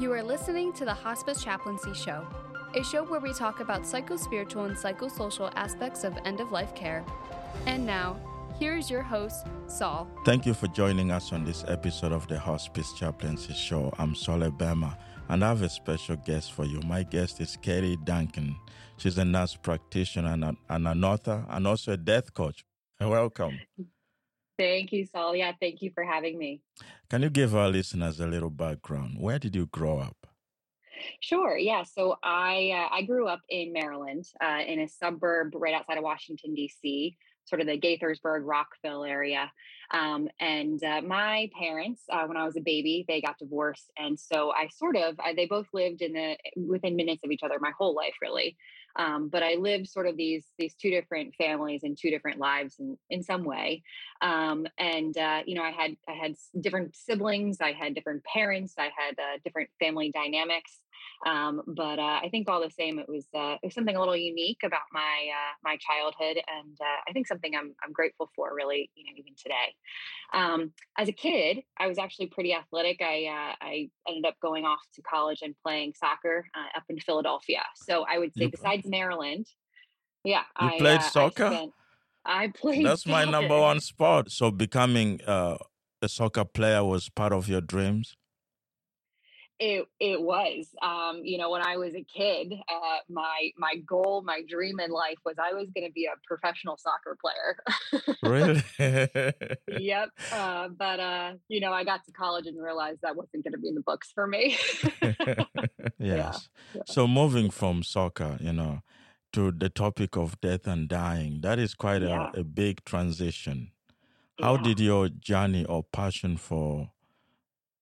You are listening to the Hospice Chaplaincy Show, a show where we talk about psychospiritual and psychosocial aspects of end of life care. And now, here is your host, Saul. Thank you for joining us on this episode of the Hospice Chaplaincy Show. I'm Saul Bema, and I have a special guest for you. My guest is Katie Duncan. She's a nurse practitioner and an author, and also a death coach. Welcome. Thank you, Saul. Yeah, thank you for having me. Can you give our listeners a little background? Where did you grow up? Sure. Yeah. So I uh, I grew up in Maryland, uh, in a suburb right outside of Washington D.C., sort of the Gaithersburg, Rockville area. Um, and uh, my parents, uh, when I was a baby, they got divorced, and so I sort of I, they both lived in the within minutes of each other my whole life, really. Um, but I lived sort of these these two different families and two different lives in in some way. Um, and uh, you know, I had I had different siblings, I had different parents, I had uh, different family dynamics. Um, but uh, I think all the same, it was uh, it was something a little unique about my uh, my childhood, and uh, I think something I'm I'm grateful for, really, you know, even today. Um, as a kid, I was actually pretty athletic. I uh, I ended up going off to college and playing soccer uh, up in Philadelphia. So I would say, you besides Maryland, yeah, you I played soccer. I, spent, I played. That's soccer. my number one sport. So becoming a soccer player was part of your dreams. It it was, um, you know, when I was a kid, uh, my my goal, my dream in life was I was going to be a professional soccer player. really? yep. Uh, but uh, you know, I got to college and realized that wasn't going to be in the books for me. yes. Yeah. Yeah. So moving from soccer, you know, to the topic of death and dying, that is quite yeah. a, a, big transition. How did your journey or passion for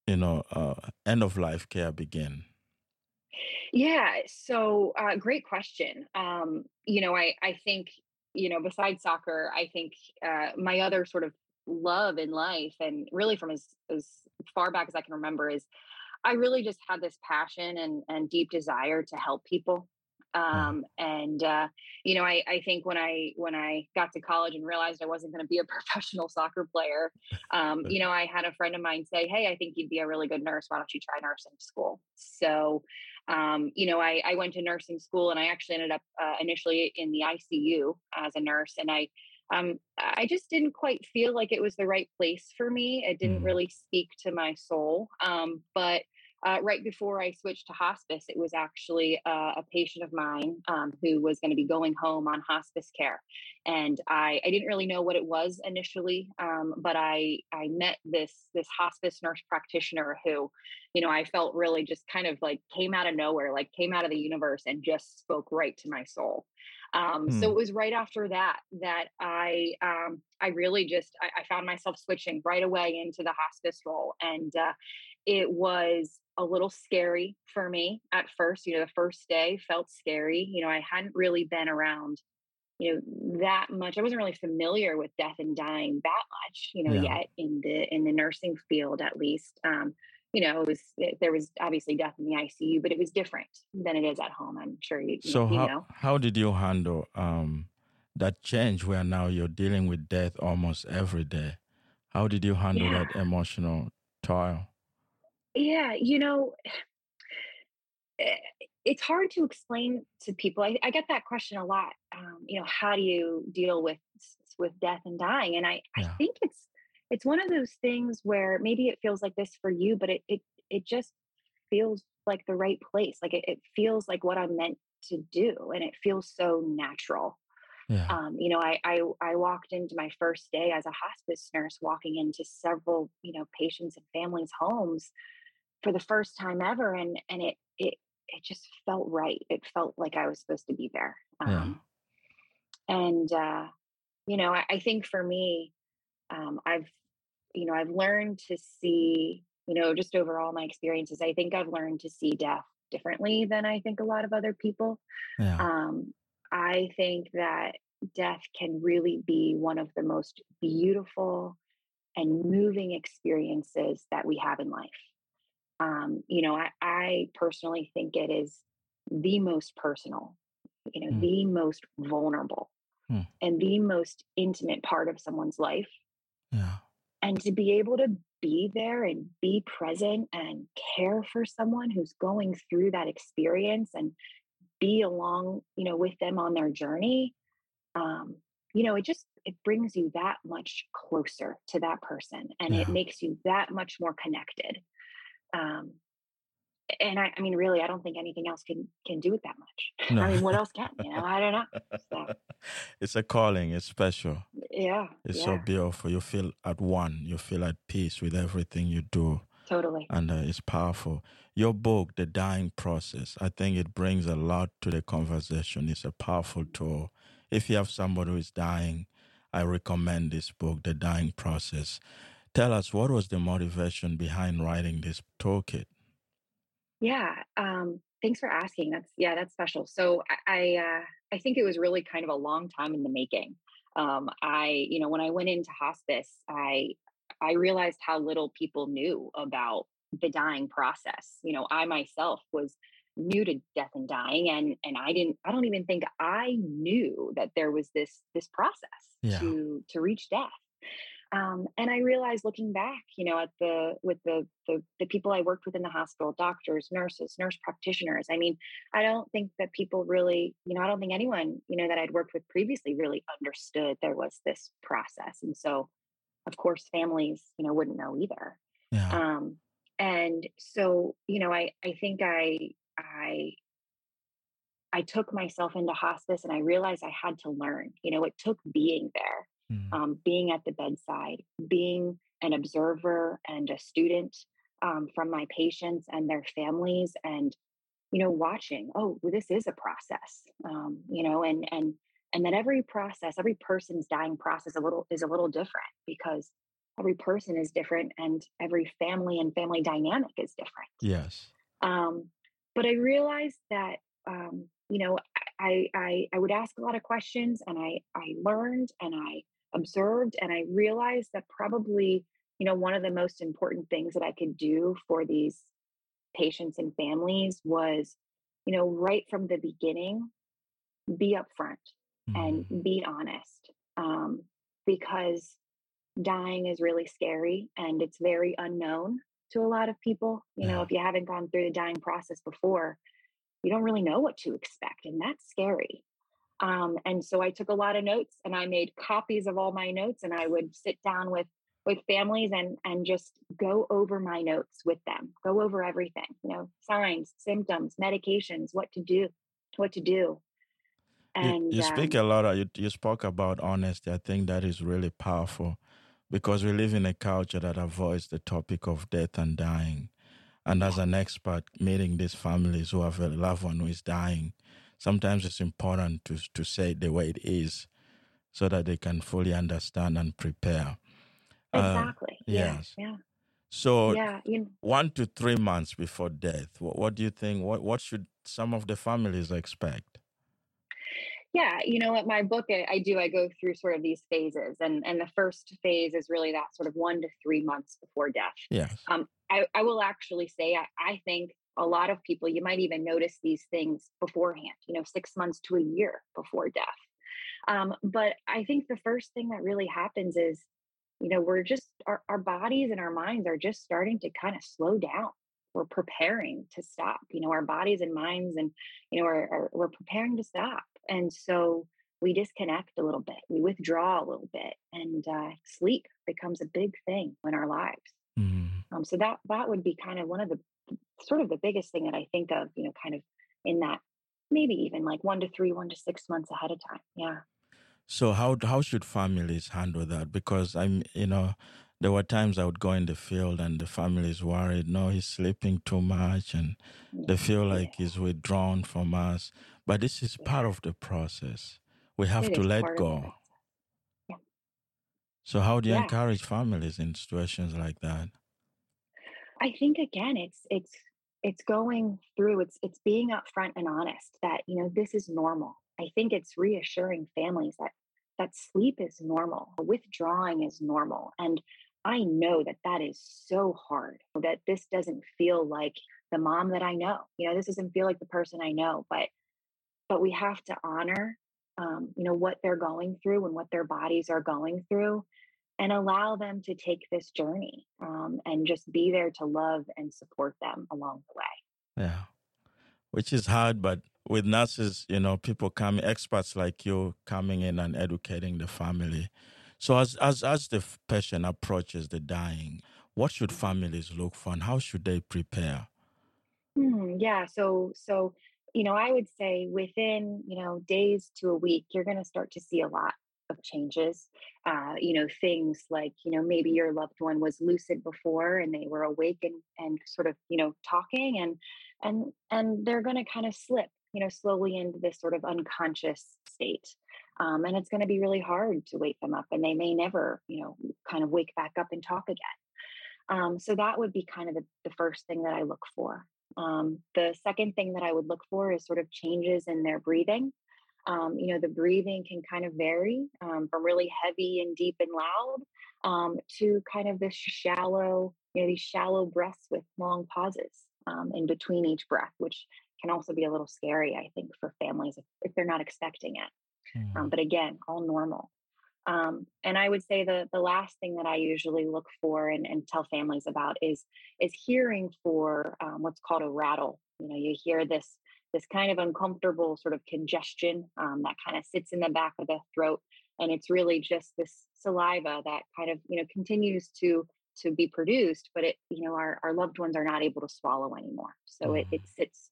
you know, uh, end of life care begin? Yeah, so uh, great question. Um, you know, I I think you know, besides soccer, I think uh, my other sort of love in life, and really from as as far back as I can remember, is I really just had this passion and and deep desire to help people. Um, and uh, you know, I, I think when I when I got to college and realized I wasn't going to be a professional soccer player, um, you know, I had a friend of mine say, "Hey, I think you'd be a really good nurse. Why don't you try nursing school?" So, um, you know, I, I went to nursing school, and I actually ended up uh, initially in the ICU as a nurse, and I um, I just didn't quite feel like it was the right place for me. It didn't mm. really speak to my soul. Um, but uh, right before I switched to hospice, it was actually uh, a patient of mine um, who was going to be going home on hospice care, and I, I didn't really know what it was initially, um, but I I met this this hospice nurse practitioner who, you know, I felt really just kind of like came out of nowhere, like came out of the universe and just spoke right to my soul. Um, hmm. So it was right after that that I um, I really just I, I, found myself switching right away into the hospice role, and uh, it was a little scary for me at first. You know, the first day felt scary. You know, I hadn't really been around, you know, that much. I wasn't really familiar with death and dying that much, you know, yeah. yet in the in the nursing field at least. Um, you know, it was it, there was obviously death in the ICU, but it was different than it is at home. I'm sure you. So you how know. how did you handle um, that change where now you're dealing with death almost every day? How did you handle yeah. that emotional toil? Yeah, you know, eh, it's hard to explain to people. I, I get that question a lot. Um, you know, how do you deal with with death and dying? And I, yeah. I think it's it's one of those things where maybe it feels like this for you, but it it it just feels like the right place. Like it, it feels like what I'm meant to do, and it feels so natural. Yeah. Um, you know, I, I I walked into my first day as a hospice nurse, walking into several you know patients and families' homes for the first time ever and and it it it just felt right it felt like i was supposed to be there um, yeah. and uh you know I, I, think for me um i've you know i've learned to see you know just overall my experiences i think i've learned to see death differently than i think a lot of other people yeah. um i think that death can really be one of the most beautiful and moving experiences that we have in life um, you know, I, I personally think it is the most personal, you know, mm. the most vulnerable mm. and the most intimate part of someone's life. Yeah. and to be able to be there and be present and care for someone who's going through that experience and be along you know with them on their journey um you know it just it brings you that much closer to that person and yeah. it makes you that much more connected um and I, I mean, really, I don't think anything else can can do it that much. No. I mean, what else can you know? I don't know. So. It's a calling. It's special. Yeah, it's yeah. so beautiful. You feel at one. You feel at peace with everything you do. Totally. And uh, it's powerful. Your book, The Dying Process, I think it brings a lot to the conversation. It's a powerful tool. If you have somebody who is dying, I recommend this book, The Dying Process. Tell us what was the motivation behind writing this toolkit? Yeah. Um, thanks for asking. That's yeah, that's special. So I I, uh, I think it was really kind of a long time in the making. Um, I you know when I went into hospice, I I realized how little people knew about the dying process. You know, I myself was new to death and dying and and I didn't I don't even think I knew that there was this this process yeah. to to reach death. Um, and I realized looking back, you know, at the with the, the the people I worked with in the hospital, doctors, nurses, nurse practitioners. I mean, I don't think that people really, you know, I don't think anyone, you know, that I'd worked with previously really understood there was this process. And so, of course, families, you know, wouldn't know either. Yeah. Um, and so, you know, I I think I I I took myself into hospice and I realized I had to learn. You know, it took being there mm. um, being at the bedside, being an observer and a student um, from my patients and their families, and you know, watching. Oh, well, this is a process. Um, you know, and and and that every process, every person's dying process, a little is a little different because every person is different and every family and family dynamic is different. Yes. Um, but I realized that um, you know I, I I would ask a lot of questions and I I learned and I observed and I realized that probably, you know, one of the most important things that I could do for these patients and families was, you know, right from the beginning, be upfront mm. and be honest. Um, because dying is really scary and it's very unknown to a lot of people. You yeah. know, if you haven't gone through the dying process before, you don't really know what to expect. And that's scary. Um, and so I took a lot of notes and I made copies of all my notes and I would sit down with with families and and just go over my notes with them go over everything you know signs symptoms medications what to do what to do. And you, you speak um, a lot of, you, you spoke about honesty i think that is really powerful because we live in a culture that avoids the topic of death and dying and as an expert meeting these families who have a loved one who is dying sometimes it's important to, to say the way it is so that they can fully understand and prepare. Uh, exactly. Uh, yes. Yeah. So yeah, you know, one to three months before death, what, what do you think? What what should some of the families expect? Yeah, you know what, my book I, I do I go through sort of these phases, and and the first phase is really that sort of one to three months before death. Yes. Um, I, I will actually say I, I think a lot of people, you might even notice these things beforehand, you know, six months to a year before death. Um, but I think the first thing that really happens is, you know, we're just, our, our bodies and our minds are just starting to kind of slow down. We're preparing to stop, you know, our bodies and minds and, you know, are, are, we're preparing to stop. And so we disconnect a little bit, we withdraw a little bit, and uh, sleep becomes a big thing in our lives. Mm. Um, so that that would be kind of one of the sort of the biggest thing that I think of, you know, kind of in that maybe even like one to three, one to six months ahead of time. Yeah. So how how should families handle that? Because I'm, you know, there were times I would go in the field and the family is worried. No, he's sleeping too much, and they feel like yeah. he's withdrawn from us. But this is yeah. part of the process. We have it to let go. Yeah. So how do you encourage families in situations like that? I think again, it's it's it's going through. It's it's being upfront and honest that you know this is normal. I think it's reassuring families that that sleep is normal, withdrawing is normal, and I know that that is so hard. That this doesn't feel like the mom that I know. You know, this doesn't feel like the person I know. But but we have to honor, um, you know, what they're going through and what their bodies are going through, and allow them to take this journey um, and just be there to love and support them along the way. Yeah, which is hard, but with nurses, you know, people come, experts like you coming in and educating the family. So as as as the patient approaches the dying, what should families look for, and how should they prepare? Hmm, yeah, so so you know, I would say within you know days to a week, you're going to start to see a lot of changes. Uh, you know, things like, you know, maybe your loved one was lucid before and they were awake and, and sort of, you know, talking and and and they're gonna kind of slip, you know, slowly into this sort of unconscious state. Um, and it's going to be really hard to wake them up and they may never you know kind of wake back up and talk again um, so that would be kind of the, the first thing that i look for um, the second thing that i would look for is sort of changes in their breathing um, you know, the breathing can kind of vary um, from really heavy and deep and loud um, to kind of this shallow, you know, these shallow breaths with long pauses um, in between each breath, which can also be a little scary, I think, for families if, if they're not expecting it. Mm. but again, all normal. Um, and I would say the the last thing that I usually look for and, and tell families about is is hearing for um, what's called a rattle. You know, you hear this this kind of uncomfortable sort of congestion um, that kind of sits in the back of the throat and it's really just this saliva that kind of you know continues to to be produced but it you know our, our loved ones are not able to swallow anymore. So it, it mm. sits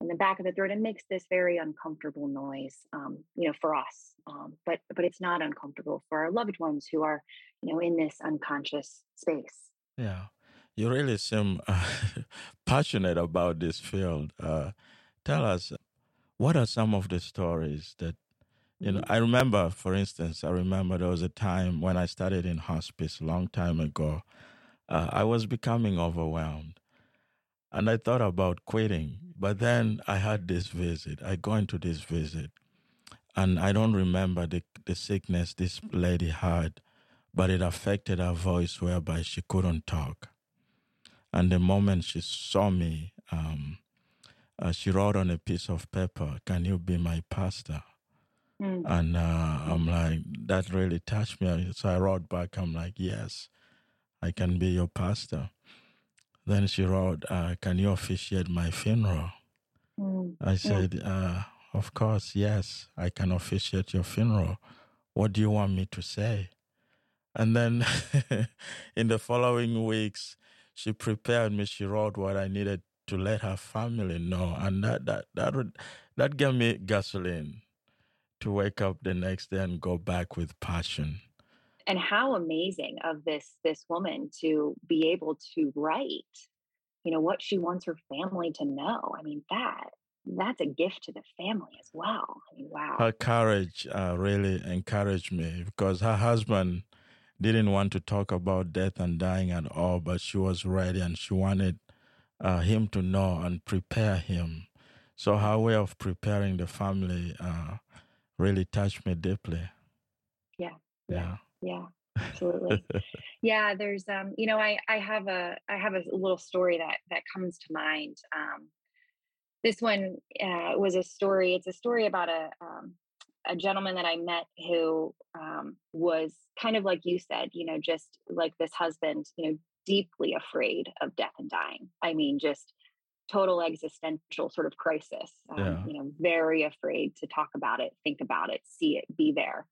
in the back of the throat and makes this very uncomfortable noise um, you know for us um, but but it's not uncomfortable for our loved ones who are you know in this unconscious space. Yeah. You really seem uh, passionate about this field uh, tell us what are some of the stories that you know mm-hmm. i remember for instance i remember there was a time when i started in hospice a long time ago uh, i was becoming overwhelmed and i thought about quitting but then i had this visit i go into this visit and i don't remember the, the sickness this lady had but it affected her voice whereby she couldn't talk and the moment she saw me um, uh, she wrote on a piece of paper, Can you be my pastor? Mm. And uh, I'm like, That really touched me. So I wrote back, I'm like, Yes, I can be your pastor. Then she wrote, uh, Can you officiate my funeral? Mm. I said, uh, Of course, yes, I can officiate your funeral. What do you want me to say? And then in the following weeks, she prepared me. She wrote what I needed to let her family know, and that that that would that gave me gasoline to wake up the next day and go back with passion. And how amazing of this this woman to be able to write, you know, what she wants her family to know. I mean, that that's a gift to the family as well. I mean, wow. Her courage uh, really encouraged me because her husband didn't want to talk about death and dying at all, but she was ready and she wanted uh, him to know and prepare him. So her way of preparing the family uh, really touched me deeply. Yeah. Yeah. Yeah. Absolutely. yeah. There's, um, you know, I, I have a, I have a little story that, that comes to mind. Um, this one uh, was a story. It's a story about a, um, a gentleman that I met who um, was kind of like you said, you know, just like this husband, you know, deeply afraid of death and dying. I mean, just total existential sort of crisis. Um, yeah. You know, very afraid to talk about it, think about it, see it, be there.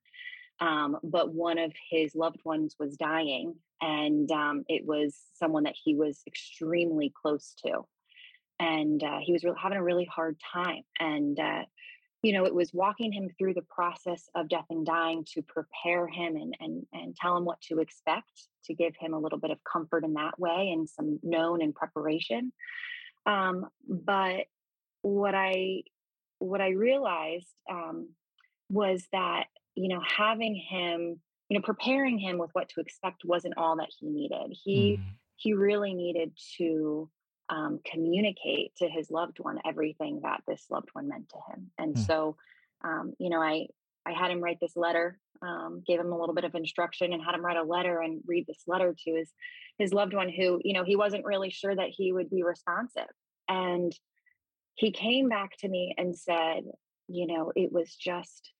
Um, but one of his loved ones was dying, and um, it was someone that he was extremely close to, and uh, he was re- having a really hard time. And uh, you know, it was walking him through the process of death and dying to prepare him and and and tell him what to expect, to give him a little bit of comfort in that way and some known and preparation. Um, but what I what I realized um, was that you know having him, you know, preparing him with what to expect wasn't all that he needed. He mm. he really needed to um, communicate to his loved one everything that this loved one meant to him. And mm. so, um, you know, I I had him write this letter, um, gave him a little bit of instruction, and had him write a letter and read this letter to his his loved one, who you know he wasn't really sure that he would be responsive. And he came back to me and said, you know, it was just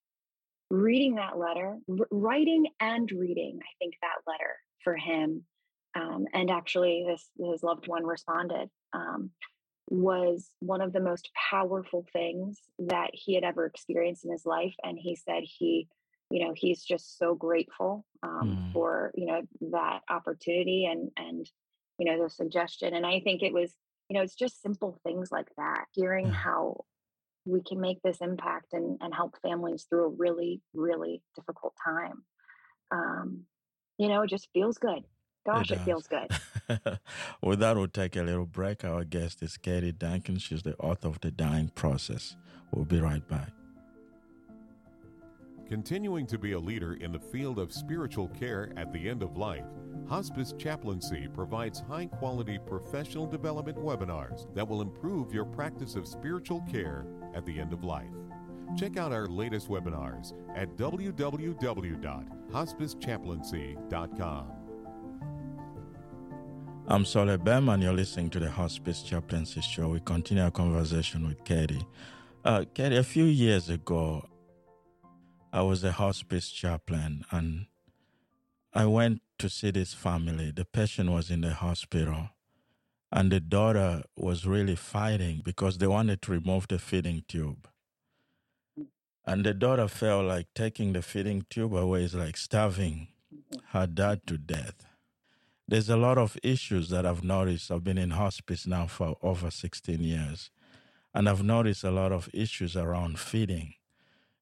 reading that letter, r- writing and reading, I think that letter for him, um, and actually this his loved one responded, um, was one of the most powerful things that he had ever experienced in his life. And he said he, you know, he's just so grateful um, mm. for you know that opportunity and and you know the suggestion. And I think it was, you know, it's just simple things like that. Hearing mm. how we can make this impact and, and help families through a really, really difficult time. Um, you know, it just feels good. Gosh, it, it feels good. With that, we'll take a little break. Our guest is Katie Duncan. She's the author of The Dying Process. We'll be right back. Continuing to be a leader in the field of spiritual care at the end of life, Hospice Chaplaincy provides high quality professional development webinars that will improve your practice of spiritual care at the end of life. Check out our latest webinars at www.hospicechaplaincy.com. I'm Soleh Bem, and you're listening to the Hospice Chaplaincy Show. We continue our conversation with Katie. Uh, Katie, a few years ago, I was a hospice chaplain, and I went to see this family. The patient was in the hospital, and the daughter was really fighting because they wanted to remove the feeding tube. And the daughter felt like taking the feeding tube away is like starving her dad to death. There's a lot of issues that I've noticed. I've been in hospice now for over 16 years, and I've noticed a lot of issues around feeding.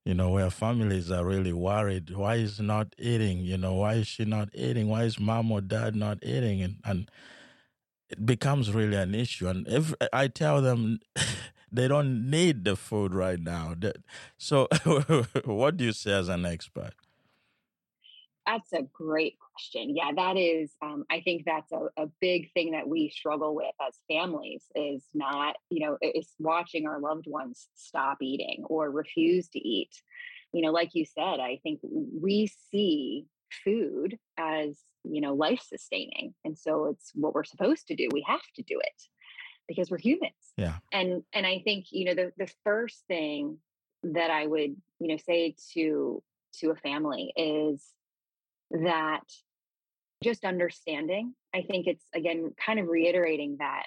You know, where families are really worried. Why is not eating? You know, why is she not eating? Why is mom or dad not eating? And, and it becomes really an issue. And if I tell them they don't need the food right now, so what do you say as an expert? That's a great question. Yeah, that is. Um, I think that's a, a big thing that we struggle with as families is not, you know, is watching our loved ones stop eating or refuse to eat. You know, like you said, I think we see food as you know life sustaining and so it's what we're supposed to do we have to do it because we're humans yeah and and i think you know the the first thing that i would you know say to to a family is that just understanding i think it's again kind of reiterating that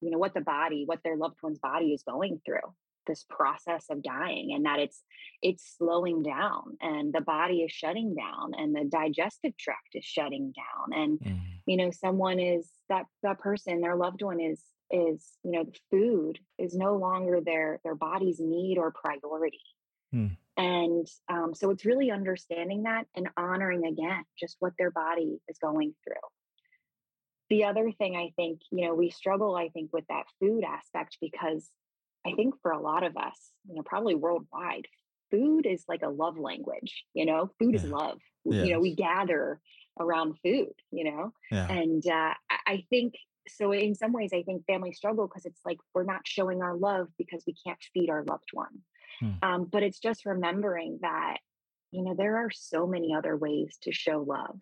you know what the body what their loved one's body is going through this process of dying and that it's it's slowing down and the body is shutting down and the digestive tract is shutting down and mm. you know someone is that that person their loved one is is you know food is no longer their their body's need or priority mm. And um, so it's really understanding that and honoring again just what their body is going through the other thing i think you know we struggle i think with that food aspect because I think for a lot of us, you know, probably worldwide, food is like a love language, you know, food is love. Yes. You know, we gather around food, you know, yeah. and uh, I think so. In some ways, I think families struggle because it's like we're not showing our love because we can't feed our loved one. Hmm. Um, but it's just remembering that, you know, there are so many other ways to show love,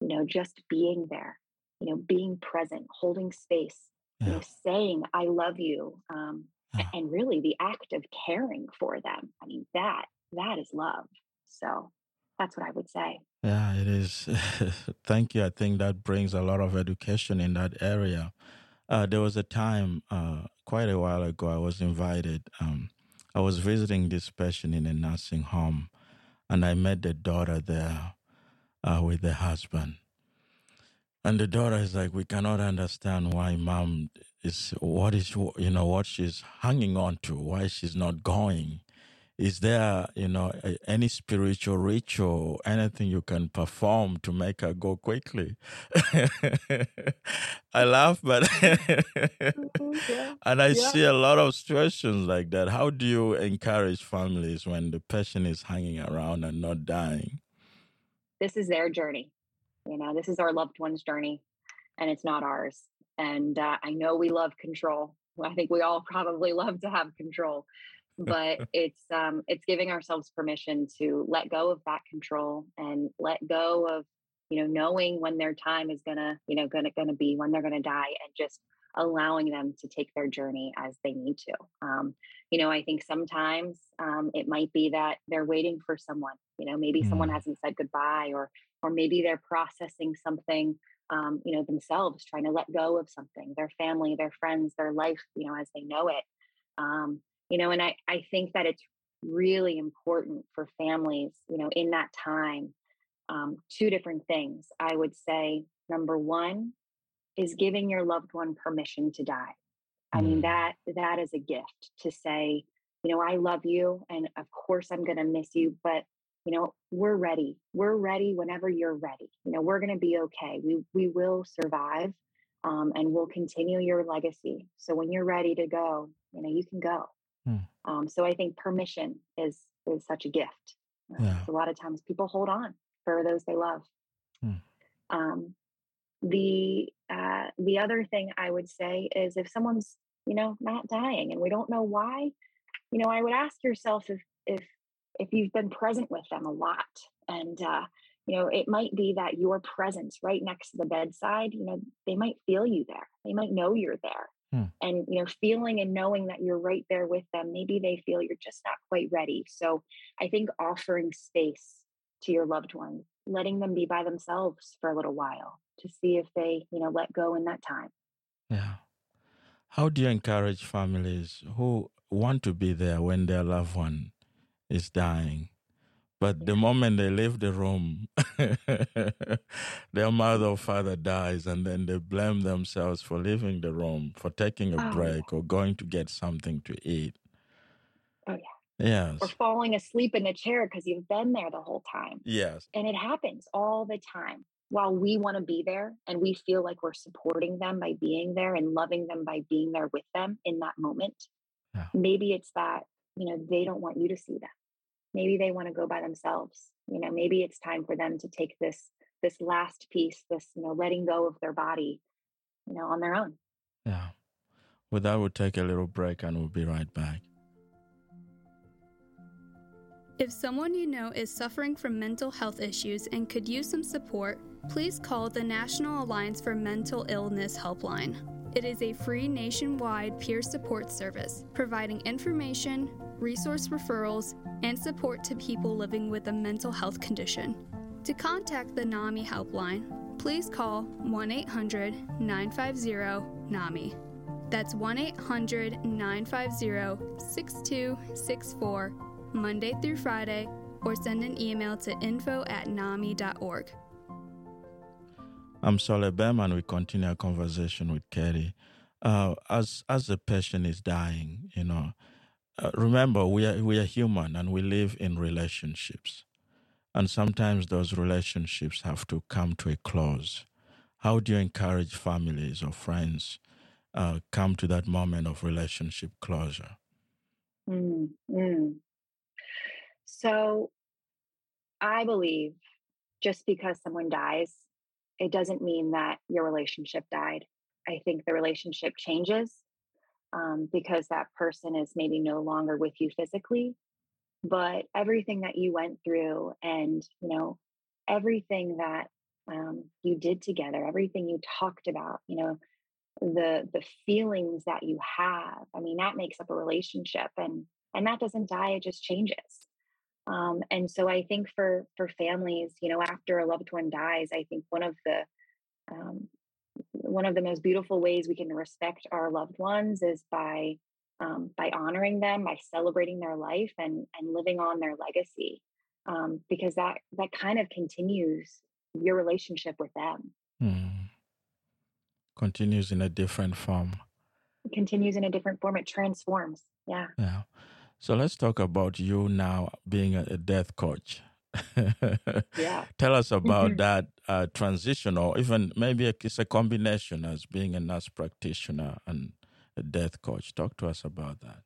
you know, just being there, you know, being present, holding space, yeah. you know, saying, I love you. Um, and really the act of caring for them i mean that that is love so that's what i would say yeah it is thank you i think that brings a lot of education in that area uh, there was a time uh, quite a while ago i was invited um, i was visiting this patient in a nursing home and i met the daughter there uh, with the husband. And the daughter is like we cannot understand why mom is what is you know what she's hanging on to why she's not going is there you know any spiritual ritual anything you can perform to make her go quickly i laugh but mm-hmm, yeah. and i yeah. see a lot of situations like that how do you encourage families when the patient is hanging around and not dying this is their journey you know this is our loved one's journey and it's not ours and uh, I know we love control. I think we all probably love to have control, but it's um, it's giving ourselves permission to let go of that control and let go of you know knowing when their time is gonna you know gonna gonna be when they're gonna die and just allowing them to take their journey as they need to. Um, you know, I think sometimes um, it might be that they're waiting for someone. You know, maybe mm. someone hasn't said goodbye, or or maybe they're processing something. Um, you know, themselves trying to let go of something, their family, their friends, their life. You know, as they know it. Um, you know, and I I think that it's really important for families. You know, in that time, um, two different things. I would say number one is giving your loved one permission to die. I mean mm. that that is a gift to say, you know, I love you and of course I'm going to miss you, but you know, we're ready. We're ready whenever you're ready. You know, we're going to be okay. We we will survive um, and we'll continue your legacy. So when you're ready to go, you know, you can go. Mm. Um, so I think permission is is such a gift. Uh, yeah. a lot of times people hold on for those they love. Mm. Um, the uh, the other thing I would say is if someone's you know not dying and we don't know why, you know, I would ask yourself if if if you've been present with them a lot and uh, you know it might be that your presence right next to the bedside you know they might feel you there they might know you're there hmm. and you know feeling and knowing that you're right there with them maybe they feel you're just not quite ready so i think offering space to your loved ones letting them be by themselves for a little while to see if they, you know, let go in that time. Yeah. How do you encourage families who want to be there when their loved one is dying? But the moment they leave the room, their mother or father dies, and then they blame themselves for leaving the room, for taking a oh, break, yeah. or going to get something to eat. Oh, yeah. Yes. Or falling asleep in the chair because you've been there the whole time. Yes. And it happens all the time while we want to be there and we feel like we're supporting them by being there and loving them by being there with them in that moment, yeah. maybe it's that, you know, they don't want you to see that. Maybe they want to go by themselves. You know, maybe it's time for them to take this this last piece, this, you know, letting go of their body, you know, on their own. Yeah. Well, that would take a little break and we'll be right back. If someone you know is suffering from mental health issues and could use some support, please call the National Alliance for Mental Illness Helpline. It is a free nationwide peer support service providing information, resource referrals, and support to people living with a mental health condition. To contact the NAMI helpline, please call 1 800 950 NAMI. That's 1 800 950 6264, Monday through Friday, or send an email to info at NAMI.org. I'm Sol Ebem, and we continue our conversation with Katie. Uh, as as the patient is dying, you know, uh, remember we are we are human and we live in relationships, and sometimes those relationships have to come to a close. How do you encourage families or friends uh, come to that moment of relationship closure? Mm. So, I believe just because someone dies it doesn't mean that your relationship died. I think the relationship changes um, because that person is maybe no longer with you physically, but everything that you went through and, you know, everything that um, you did together, everything you talked about, you know, the the feelings that you have. I mean, that makes up a relationship, and and that doesn't die; it just changes. Um, and so I think for for families, you know, after a loved one dies, I think one of the um, one of the most beautiful ways we can respect our loved ones is by um, by honoring them, by celebrating their life, and and living on their legacy, um, because that that kind of continues your relationship with them. Mm. Continues in a different form. It continues in a different form. It transforms. Yeah. Yeah. So let's talk about you now being a, death coach. Yeah. Tell us about mm-hmm. that uh, transition, or even maybe it's a combination as being a nurse practitioner and a death coach. Talk to us about that.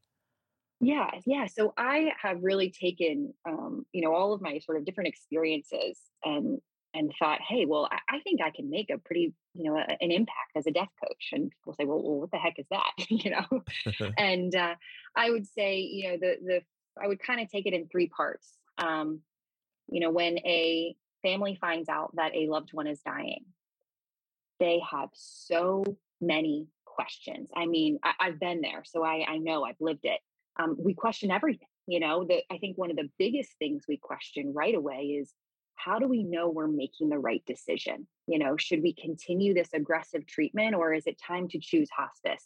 Yeah, yeah. So I have really taken, um, you know, all of my sort of different experiences and and thought, hey, well, I, I, think I can make a pretty, you know, a, an impact as a death coach. And people say, well, well what the heck is that? you know, and uh, I would say, you know, the the I would kind of take it in three parts. Um, you know, when a family finds out that a loved one is dying, they have so many questions. I mean, I, have been there, so I, I know I've lived it. Um, we question everything. You know, that I think one of the biggest things we question right away is how do we know we're making the right decision? You know, should we continue this aggressive treatment or is it time to choose hospice?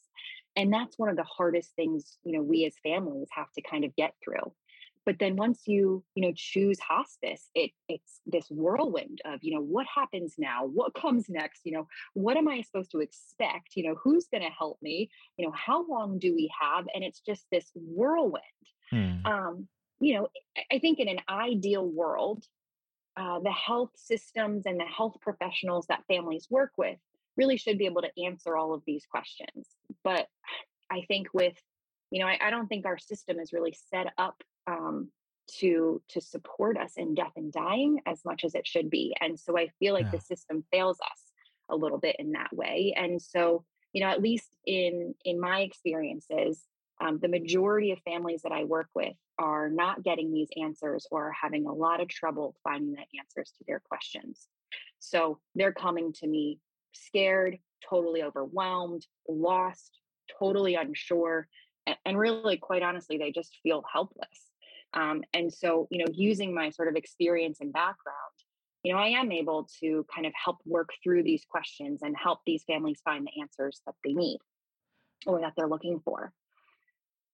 And that's one of the hardest things, you know, we as families have to kind of get through but then once you you know choose hospice it it's this whirlwind of you know what happens now? What comes next? You know what am i supposed to expect? You know who's going to help me? You know how long do we have? And it's just this whirlwind. Hmm. um you know i think in an ideal world uh, the health systems and the health professionals that families work with really should be able to answer all of these questions. But i think with you know I, I don't think our system is really set up um, to to support us in death and dying as much as it should be and so i feel like yeah. the system fails us a little bit in that way and so you know at least in in my experiences um, the majority of families that i work with are not getting these answers or are having a lot of trouble finding the answers to their questions so they're coming to me scared totally overwhelmed lost totally unsure and, and really quite honestly they just feel helpless um, and so, you know, using my sort of experience and background, you know, I am able to kind of help work through these questions and help these families find the answers that they need or that they're looking for.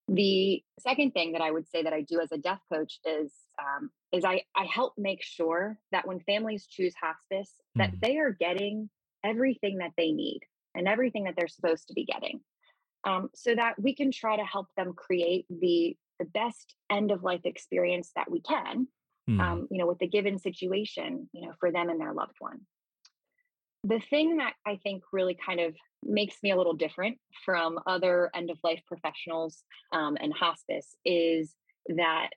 The second thing that I would say that I do as a death coach is um, is I I help make sure that when families choose hospice, that mm. they are getting everything that they need and everything that they're supposed to be getting, um, so that we can try to help them create the the best end of life experience that we can mm. um, you know with the given situation you know for them and their loved one the thing that i think really kind of makes me a little different from other end of life professionals um, and hospice is that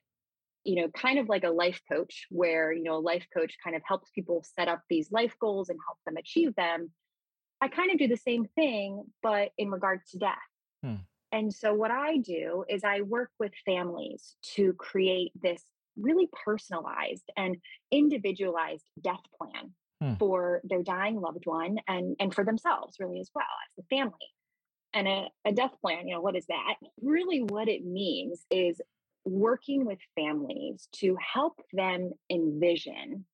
you know kind of like a life coach where you know a life coach kind of helps people set up these life goals and help them achieve them i kind of do the same thing but in regards to death hmm. And so, what I do is I work with families to create this really personalized and individualized death plan hmm. for their dying loved one and, and for themselves, really, as well as the family. And a, a death plan, you know, what is that? Really, what it means is working with families to help them envision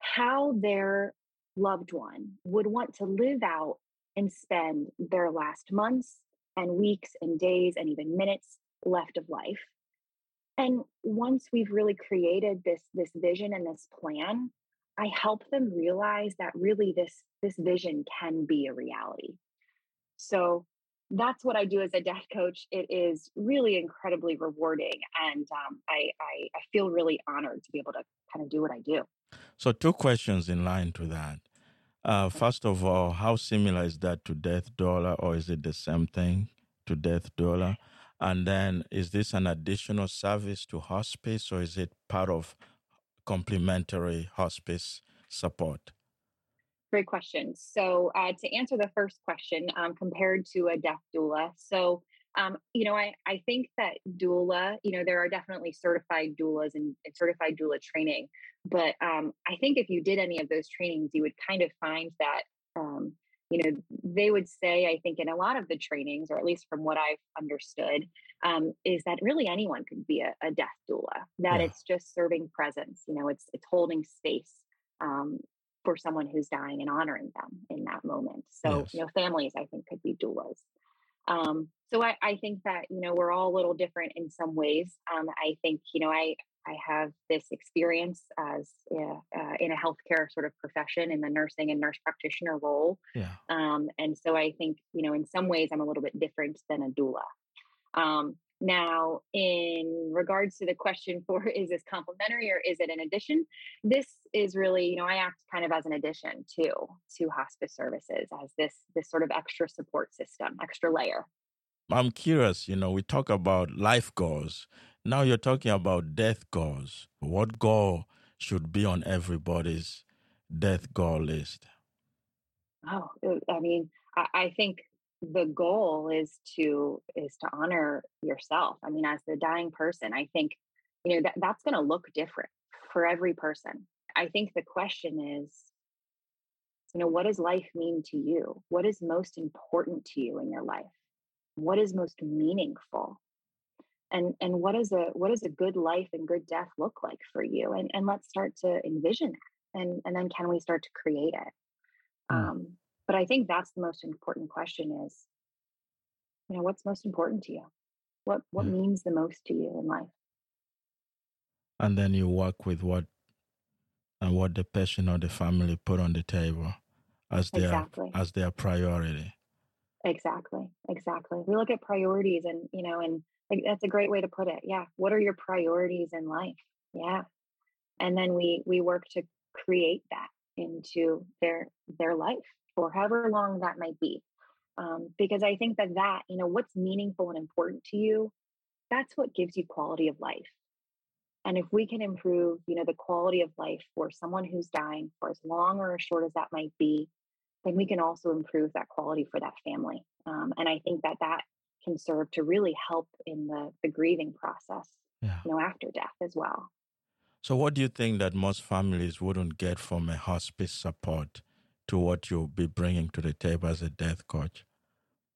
how their loved one would want to live out and spend their last months and weeks and days and even minutes left of life. And once we've really created this this vision and this plan, I help them realize that really this this vision can be a reality. So that's what I do as a death coach. It is really incredibly rewarding, and um, I, I I feel really honored to be able to kind of do what I do. So, two questions in line to that. Uh, first of all, how similar is that to Death Doula, or is it the same thing to Death Doula? And then, is this an additional service to hospice, or is it part of complementary hospice support? Great question. So, uh, to answer the first question, um, compared to a death doula, so um, you know, I, I think that doula, you know, there are definitely certified doulas and, and certified doula training. But um, I think if you did any of those trainings, you would kind of find that, um, you know, they would say, I think in a lot of the trainings, or at least from what I've understood, um, is that really anyone could be a, a death doula, that yeah. it's just serving presence, you know, it's, it's holding space um, for someone who's dying and honoring them in that moment. So, yes. you know, families, I think, could be doulas. Um, so I, I think that you know we're all a little different in some ways. Um, I think you know I I have this experience as uh, uh, in a healthcare sort of profession in the nursing and nurse practitioner role. Yeah. Um, and so I think you know in some ways I'm a little bit different than a doula. Um, now, in regards to the question for is this complementary or is it an addition? This is really, you know, I act kind of as an addition to to hospice services as this this sort of extra support system, extra layer. I'm curious, you know, we talk about life goals. Now you're talking about death goals. What goal should be on everybody's death goal list? Oh, uh, I mean, I, I think the goal is to is to honor yourself i mean as the dying person i think you know that that's going to look different for every person i think the question is You know, what does life mean to you? What is most important to you in your life? What is most meaningful? And and what is a what does a good life and good death look like for you? And and let's start to envision that. And and then can we start to create it? Mm. Um, but I think that's the most important question is, you know, what's most important to you? What what mm. means the most to you in life? And then you work with what and what the person or the family put on the table as their exactly. as their priority. Exactly. Exactly. We look at priorities and you know, and like, that's a great way to put it. Yeah. What are your priorities in life? Yeah. And then we we work to create that into their their life for however long that might be. Um, because I think that that, you know, what's meaningful and important to you, that's what gives you quality of life. And if we can improve, you know, the quality of life for someone who's dying for as long or as short as that might be, then we can also improve that quality for that family. Um, and I think that that can serve to really help in the, the grieving process, yeah. you know, after death as well. So, what do you think that most families wouldn't get from a hospice support to what you'll be bringing to the table as a death coach?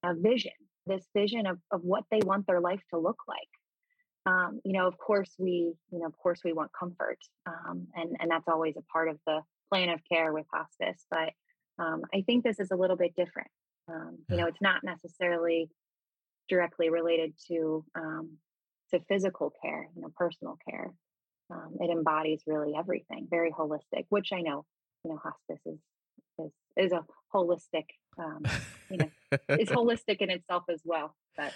A vision, this vision of, of what they want their life to look like um, you know, of course we, you know, of course we want comfort, um, and and that's always a part of the plan of care with hospice. But um, I think this is a little bit different. Um, you know, it's not necessarily directly related to um, to physical care, you know, personal care. Um, it embodies really everything, very holistic. Which I know, you know, hospice is is is a holistic, you know, it's holistic in itself as well. But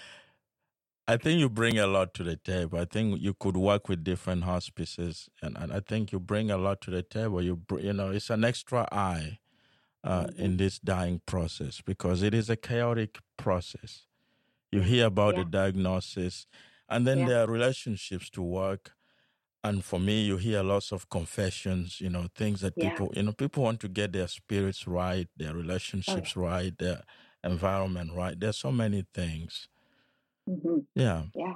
I think you bring a lot to the table. I think you could work with different hospices, and, and I think you bring a lot to the table. You you know, it's an extra eye uh, mm-hmm. in this dying process because it is a chaotic process. You hear about yeah. the diagnosis, and then yeah. there are relationships to work. And for me, you hear lots of confessions, you know, things that yeah. people, you know, people want to get their spirits right, their relationships oh, right, their environment right. There's so many things Mm-hmm. Yeah. Yeah.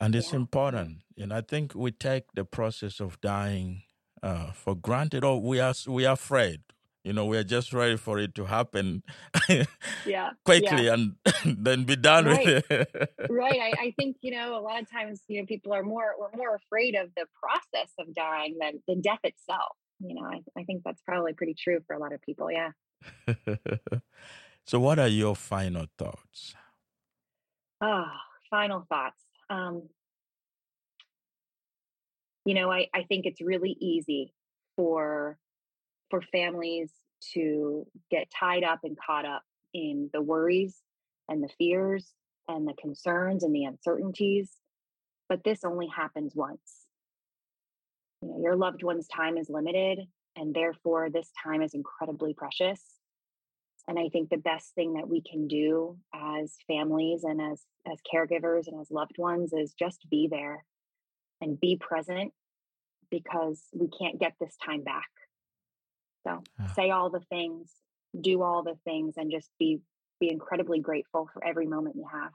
And it's yeah. important. And I think we take the process of dying uh, for granted, or we are we are afraid. You know, we're just ready for it to happen yeah. quickly yeah. and then be done right. with it. right. I, I, think, you know, a lot of times, you know, people are more we're more afraid of the process of dying than the death itself. You know, I, I think that's probably pretty true for a lot of people. Yeah. so what are your final thoughts? Ah, final thoughts. Um, you know, I, I think it's really easy for for families to get tied up and caught up in the worries and the fears and the concerns and the uncertainties. But this only happens once. You know, your loved one's time is limited, and therefore this time is incredibly precious. And I think the best thing that we can do as families and as as caregivers and as loved ones is just be there and be present because we can't get this time back. So ah. say all the things, do all the things and just be be incredibly grateful for every moment you have.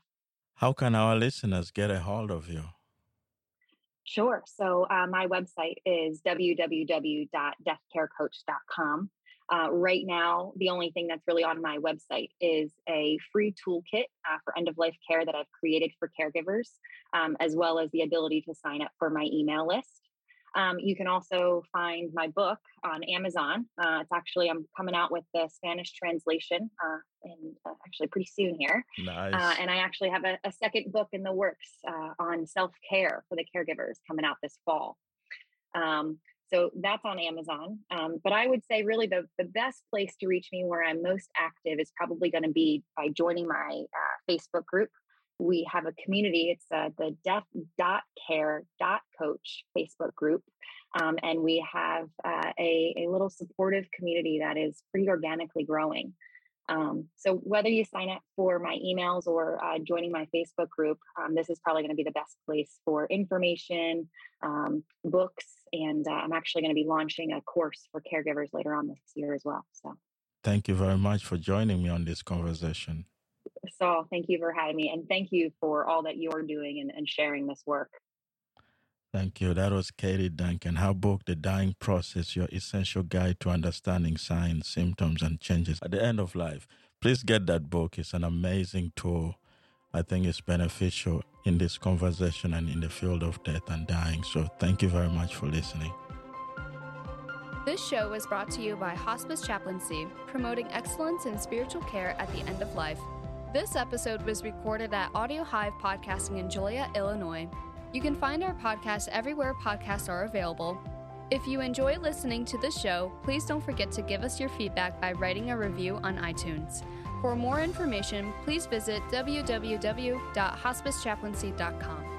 How can our listeners get a hold of you? Sure. So uh, my website is www.deathcarecoach.com. Uh, right now, the only thing that's really on my website is a free toolkit uh, for end of life care that I've created for caregivers, um, as well as the ability to sign up for my email list. Um, you can also find my book on Amazon. Uh, it's actually, I'm coming out with the Spanish translation uh, in uh, actually pretty soon here. Nice. Uh, and I actually have a, a, second book in the works on self care for the caregivers coming out this fall. Um, so that's on Amazon. Um, but I would say really the, the best place to reach me where I'm most active is probably going to be by joining my uh, Facebook group. We have a community. It's uh, the death.care.coach Facebook group. Um, and we have uh, a, a little supportive community that is pretty organically growing. Um, so whether you sign up for my emails or uh, joining my Facebook group, um, this is probably going to be the best place for information, um, books, and uh, I'm actually going to be launching a course for caregivers later on this year as well. So, thank you very much for joining me on this conversation. So, thank you for having me, and thank you for all that you're doing and, and sharing this work. Thank you. That was Katie Duncan. Her book, The Dying Process Your Essential Guide to Understanding Signs, Symptoms, and Changes at the End of Life. Please get that book. It's an amazing tool. I think it's beneficial in this conversation and in the field of death and dying. So thank you very much for listening. This show was brought to you by Hospice Chaplaincy, promoting excellence in spiritual care at the end of life. This episode was recorded at Audio Hive Podcasting in Joliet, Illinois. You can find our podcast everywhere podcasts are available. If you enjoy listening to the show, please don't forget to give us your feedback by writing a review on iTunes. For more information, please visit www.hospicechaplaincy.com.